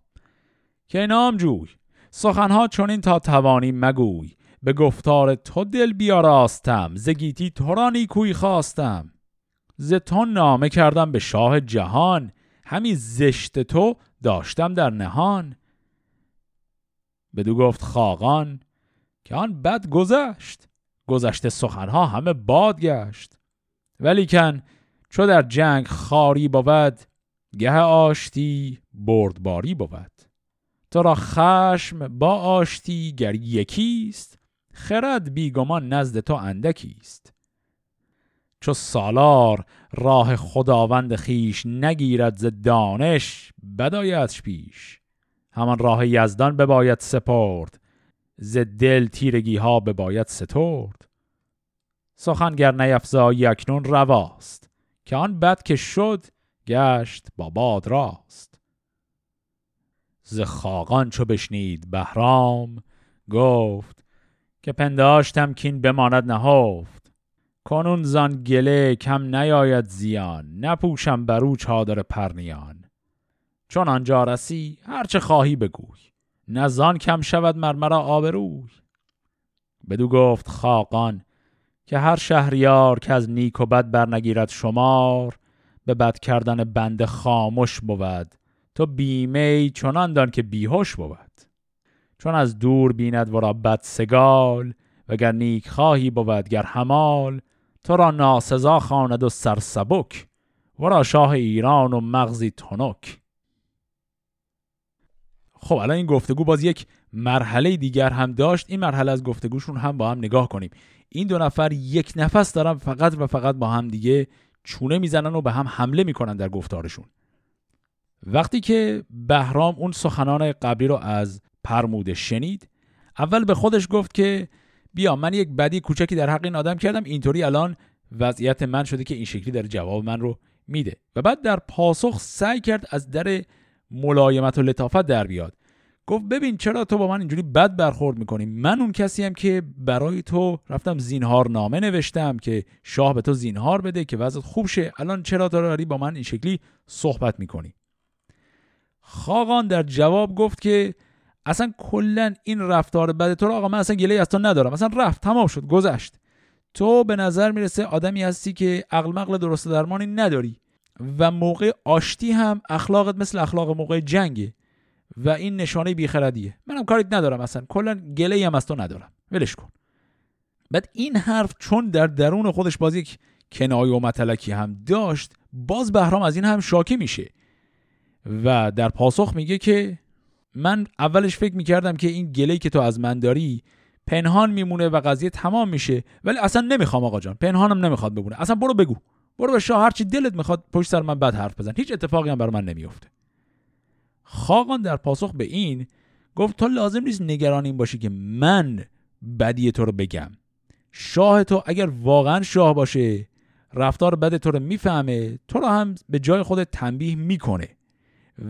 Speaker 1: که نام جوی سخنها چنین تا توانی مگوی. به گفتار تو دل بیاراستم زگیتی تو را نیکوی خواستم. ز تو نامه کردم به شاه جهان همی زشت تو داشتم در نهان. بدو گفت خاقان که آن بد گذشت گذشته سخنها همه باد گشت. ولیکن چو در جنگ خاری بود گه آشتی بردباری بود. تو را خشم با آشتی گر یکیست خرد بیگمان نزد تو اندکیست چو سالار راه خداوند خیش نگیرد ز دانش بدایتش پیش. همان راه یزدان بباید سپرد ز دل تیرگی ها بباید سترد. سخنگر نیفزایی اکنون رواست که آن بد که شد گشت با باد راست. ز خاقان چو بشنید بهرام گفت که پنداشتم کین بماند نهفت. کنون زان گله کم نیاید زیان نپوشم برو چادر پرنیان. چون آنجا رسی هرچه خواهی بگوی. نزان کم شود مرمرا آبروی. بدو گفت خاقان که هر شهریار که از نیک و بد برنگیرد شمار به بد کردن بند خاموش بود. تو بیمه چنان دان که بیهوش بود. چون از دور بیند ورا بد سگال وگر نیک خواهی بود گر همال تو را ناسزا خواند و سرسبک ورا شاه ایران و مغزی تنک. خب الان این گفتگو باز یک مرحله دیگر هم داشت این مرحله از گفتگوشون هم با هم نگاه کنیم. این دو نفر یک نفس دارن فقط و فقط با هم دیگه چونه می‌زنن و به هم حمله می‌کنن در گفتارشون. وقتی که بهرام اون سخنان قبلی رو از پرموده شنید اول به خودش گفت که بیا من یک بدی کوچکی در حق این آدم کردم اینطوری الان وضعیت من شده که این شکلی در جواب من رو میده. و بعد در پاسخ سعی کرد از در ملایمت و لطافت در بیاد. گفت ببین چرا تو با من اینجوری بد برخورد می‌کنی؟ من اون کسی هم که برای تو رفتم زینهار نامه نوشتم که شاه به تو زینهار بده که وضعت خوب شه. الان چرا داری با من این شکلی صحبت می‌کنی؟ خاقان در جواب گفت که اصلا کلا این رفتار بد تو رو آقا من اصلا گله از تو ندارم. اصلا رفت تمام شد گذشت. تو به نظر می‌رسه آدمی هستی که عقل مقل درست درمانی نداری. و موقع آشتی هم اخلاقت مثل اخلاق موقع جنگه. و این نشانه بیخردیه. منم کاریت ندارم اصلا. کلا گله هم از تو ندارم. ولش کن. بعد این حرف چون در درون خودش باز یک کنایه و متلکی هم داشت باز بهرام از این هم شاکی میشه. و در پاسخ میگه که من اولش فکر می‌کردم که این گله که تو از من داری پنهان میمونه و قضیه تمام میشه ولی اصلا نمی‌خوام آقا جان. پنهانم نمی‌خواد بمونه. اصلا برو بگو. برو به شاه. هرچی دلت می‌خواد پشت سر من بد حرف بزن. هیچ اتفاقی هم برای من نمیفته خاقان در پاسخ به این گفت تو لازم نیست نگران این باشی که من بدی تو رو بگم. شاه تو اگر واقعا شاه باشه رفتار بد تو رو می‌فهمه تو رو هم به جای خود تنبیه می‌کنه.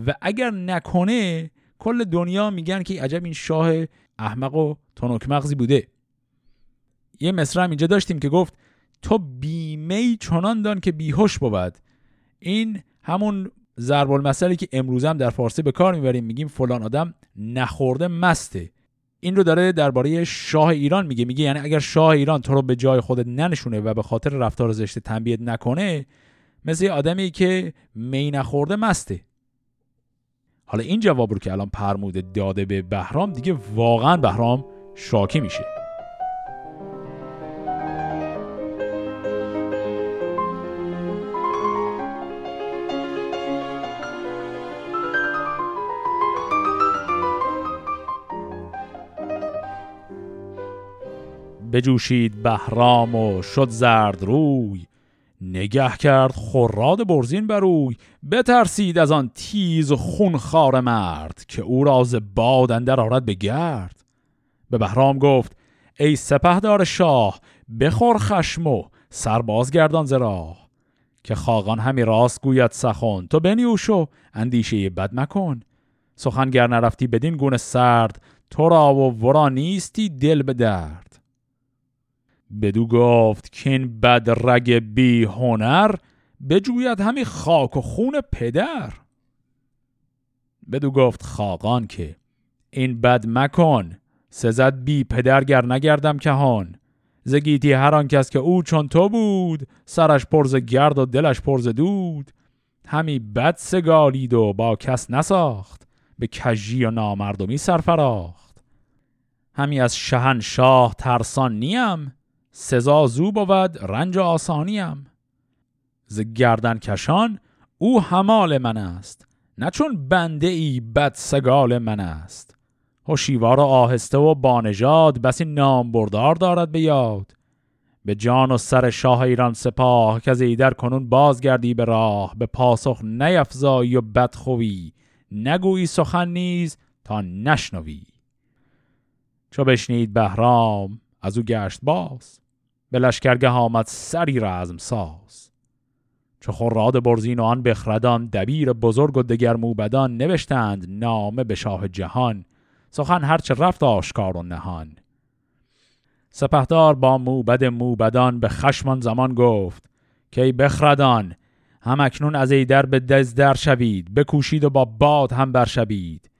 Speaker 1: و اگر نکنه کل دنیا میگن که عجب این شاه احمق و تنک مغزی بوده. یه مصر هم اینجا داشتیم که گفت تو بیمه چنان دان که بیهوش بود. این همون ضرب المثلی که امروز هم در فارسی به کار می‌بریم میگیم فلان آدم نخورده مسته. این رو داره درباره شاه ایران میگه. میگه یعنی اگر شاه ایران تو رو به جای خودت ننشونه و به خاطر رفتار زشت تنبیه نکنه مثل آدمی که می نخورده مسته. حالا این جواب رو که الان پرموده داده به بهرام دیگه واقعا بهرام شاکی میشه. بجوشید بهرام و شد زرد روی. نگه کرد خوراد برزین بروی بترسید از آن تیز خونخوار مرد که او راز باد اندر آرد به گرد. به بهرام گفت ای سپهدار شاه بخور خشم و سرباز گردان که خاقان همی راست گوید سخن تو بنیوش و اندیشه بد مکن سخنگر نرفتی بدین گونه سرد تو را و ورا نیستی دل به درد. بدو گفت که این بد رگ بی هنر بجوید همی خاک و خون پدر. بدو گفت خاقان که این بد مکن سزد بی پدر گر نگردم کهان. زگیتی هر آن کس که او چون تو بود سرش پرز گرد و دلش پرز دود. همی بد سگالید و با کس نساخت به کجی و نامردمی سرفراخت. همی از شهنشاه ترسان نیم سزا زو بود رنج آسانیم. ز گردن کشان او همال من است. نه چون بنده ای بد سگال من است. هوشیوار و آهسته و بانژاد بسی نام بردار دارد به یاد. به جان و سر شاه ایران سپاه که از ایدر کنون بازگردی به راه به پاسخ نیفزایی و بدخوی. نگویی سخن نیز تا نشنوی. چو بشنید بهرام از او گشت باز. به لشکرگه آمد سری رزم ساز. چو خراد برزین و آن بخردان دبیر بزرگ و دگر موبدان نوشتند نامه به شاه جهان. سخن هرچه رفت آشکار و نهان. سپهدار با موبد موبدان به خشمان زمان گفت که ای بخردان هم اکنون از ایدر به دزدر شوید بکوشید و با باد هم برشوید.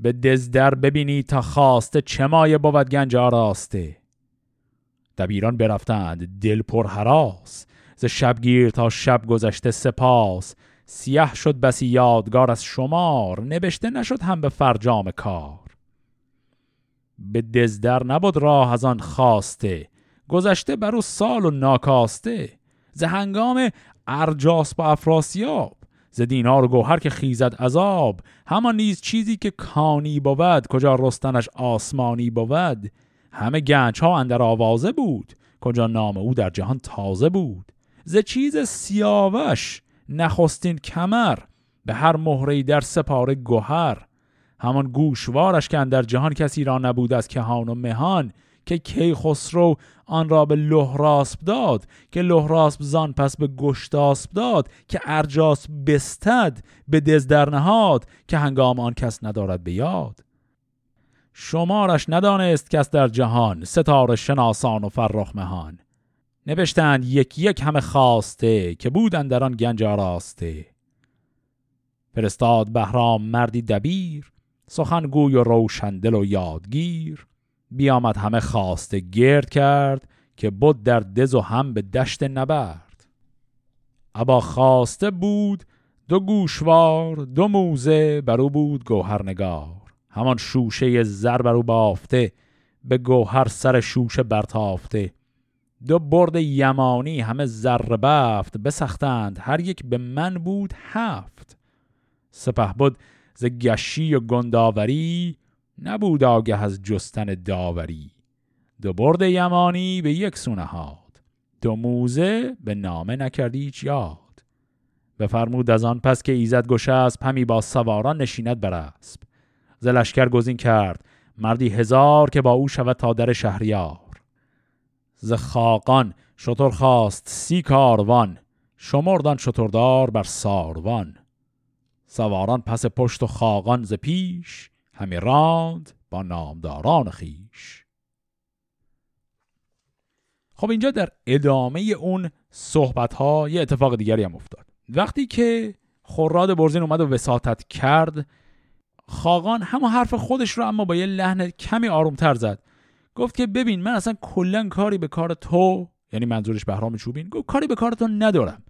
Speaker 1: به دزدر ببینید تا خواسته چه مایه بود گنج آراسته؟ دبیران برفتند. دل پر حراس ز شبگیر تا شب گذشته سپاس. سیه شد بسی یادگار از شمار. نبشته نشد هم به فرجام کار. به دزدر نبود راه از آن خواسته گذشته بر او سال و ناکاسته. ز هنگام ارجاس با افراسیاب. ز دینار و گوهر که خیزد عذاب همان نیز چیزی که کانی بود. کجا رستنش آسمانی بود. همه گنج ها اندر آوازه بود. کجا نام او در جهان تازه بود. ز چیز سیاوش نخستین کمر به هر مهره در سپاره گوهر همان گوشوارش که در جهان کسی را نبود از کهان و مهان که کی خسرو آن را به لهراسب داد که لهراسب زان پس به گشتاسب داد که ارجاس بستد به دزدر نهاد که هنگام آن کس ندارد به یاد. شمارش ندانست کس در جهان ستاره شناسان و فرخ مهان. نوشتند یک یک همه خواسته که بودن در آن گنج آراسته. فرستاد بهرام مردی دبیر سخنگوی و روشندل و یادگیر. بیامد همه خواسته گرد کرد که بود در دز و هم به دشت نبرد. ابا خواسته بود دو گوشوار دو موزه برو بود گوهرنگار. همان شوشه زر برو بافته به گوهر سر شوشه برتافته. دو برد یمانی همه زر بفت بسختند هر یک به من بود هفت. سپه بود ز گشی و گنداوری نبود آگه از جستن داوری. دو برد یمانی به یک سونه هاد دو موزه به نامه نکردی هیچ یاد. بفرمود از آن پس که ایزد گشه از پمی با سواران نشیند بر اسب ز لشکر گزین کرد. مردی هزار که با او شود تا در شهریار. ز خاقان شطور خواست سی کاروان. شمردان شتردار بر ساروان. سواران پس پشت و خاقان ز پیش. همی راند با نامداران خیش خب اینجا در ادامه اون صحبت ها یه اتفاق دیگری هم افتاد. وقتی که خوراد برزین اومد و وساطت کرد خاقان همه حرف خودش رو اما با یه لحن کمی آرومتر زد. گفت که ببین من اصلا کلا کاری به کار تو یعنی منظورش بهرام چوبین گفت کاری به کار تو ندارم.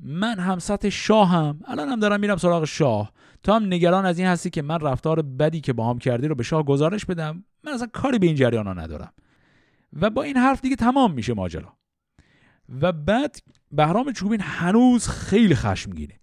Speaker 1: من هم سطح شاهم الان هم دارم میرم سراغ شاه. تو هم نگران از این هستی که من رفتار بدی که با هم کردی رو به شاه گزارش بدم. من اصلا کاری به این جریان ندارم. و با این حرف دیگه تمام میشه ماجرا. و بعد بهرام چوبین هنوز خیلی خشمگینه.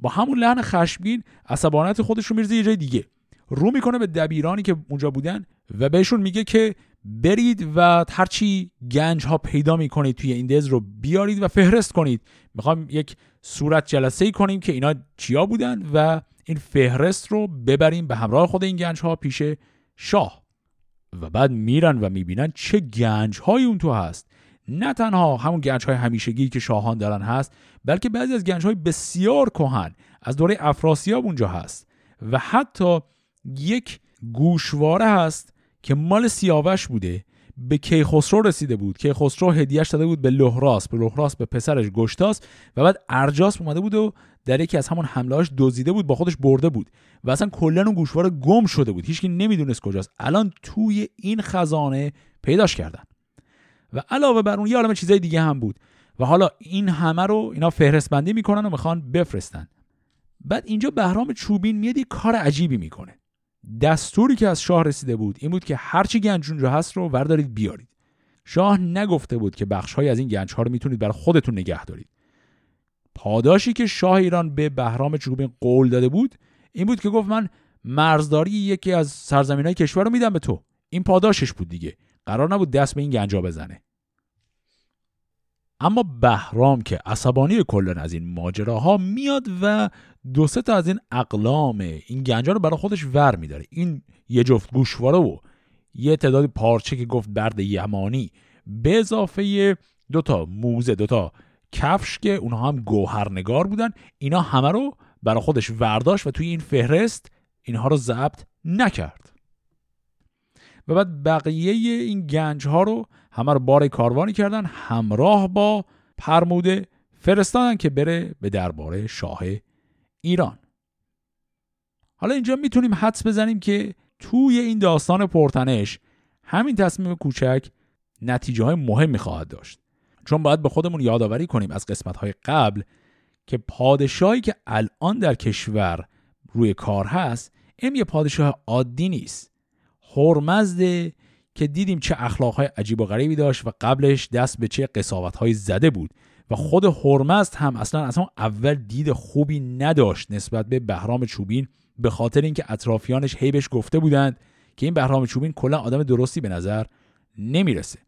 Speaker 1: با همون لحن خشمگین عصبانیت خودش رو میرزه یه جای دیگه. رو می‌کنه به دبیرانی که اونجا بودن و بهشون میگه که برید و هرچی گنج ها پیدا می‌کنید توی این دز رو بیارید و فهرست کنید. می‌خوام یک صورت جلسه ای کنیم که اینا چیا بودن و این فهرست رو ببریم به همراه خود این گنج ها پیش شاه. و بعد میرن و می‌بینن چه گنج های اون تو هست. نه تنها همون گنج های همیشگی که شاهان دارن هست بلکه بعضی از گنج های بسیار کهن از دوره افراسیاب اونجا هست. و حتی یک گوشواره هست که مال سیاوش بوده. به کیخسرو رسیده بود. کیخسرو هدیهش داده بود به لهراس به لهراس به پسرش گشتاس و بعد ارجاس اومده بود و در یکی از همون حملهاش دزدیده بود با خودش برده بود و اصلا کلا اون گوشواره گم شده بود. هیچکی نمی‌دونست کجاست. الان توی این خزانه پیداش کردن. و علاوه بر اون یه عالم چیزای دیگه هم بود. و حالا این همه رو اینا فهرست بندی می‌کنن و می‌خوان بفرستن. بعد اینجا بهرام چوبین میاد کار عجیبی می‌کنه. دستوری که از شاه رسیده بود این بود که هرچی گنج اونجا هست رو وردارید بیارید. شاه نگفته بود که بخشهایی از این گنج ها رو می‌تونید برای خودتون نگه دارید. پاداشی که شاه ایران به بهرام چوبین قول داده بود این بود که گفت من مرزداری یکی از سرزمین های کشور رو میدم به تو. این پاداشش بود دیگه. قرار نبود دست به این گنجا بزنه. اما بهرام که عصبانی کلا از این ماجراها میاد و دو سه تا از این اقلام این گنجا رو برای خودش ور میداره. این یه جفت گوشواره و یه تعداد پارچه که گفت برد یمانی به اضافه دو تا موزه دو تا کفش که اونها هم گوهرنگار بودن اینا همه رو برای خودش ورداشت و توی این فهرست اینها رو ضبط نکرد. و بعد بقیه این گنج ها رو همه رو بار کاروانی کردن همراه با پرموده فرستادن که بره به درباره شاه ایران. حالا اینجا می‌تونیم حدس بزنیم که توی این داستان پرتنش همین تصمیم کوچک نتیجه های مهمی خواهد داشت. چون باید به خودمون یادآوری کنیم از قسمت های قبل که پادشاهی که الان در کشور روی کار هست این یه پادشاه عادی نیست. هرمزده که دیدیم چه اخلاقهای عجیب و غریبی داشت و قبلش دست به چه قصاوتهایی زده بود. و خود هرمزد هم اصلا اصلا اول دید خوبی نداشت نسبت به بهرام چوبین به خاطر اینکه اطرافیانش هیبش گفته بودند که این بهرام چوبین کلا آدم درستی به نظر نمی‌رسه.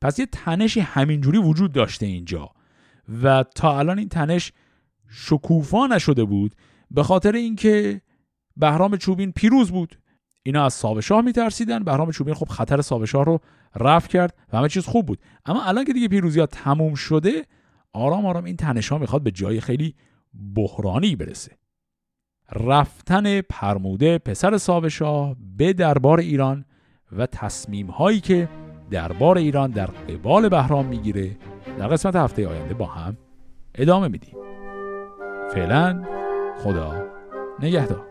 Speaker 1: پس یه تنشی همینجوری وجود داشته اینجا. و تا الان این تنش شکوفا نشده بود به خاطر اینکه بهرام چوبین پیروز بود. اینا از ساوشاه میترسیدن. بهرام چوبین خب خطر ساوشاه رو رفع کرد و همه چیز خوب بود. اما الان که دیگه پیروزی ها تموم شده آرام آرام این تنش ها می‌خواد به جای خیلی بحرانی برسه. رفتن پرموده پسر ساوشاه به دربار ایران و تصمیم هایی که دربار ایران در قبال بهرام می‌گیره در قسمت هفته آینده با هم ادامه میدیم. فعلا خدا نگهدار.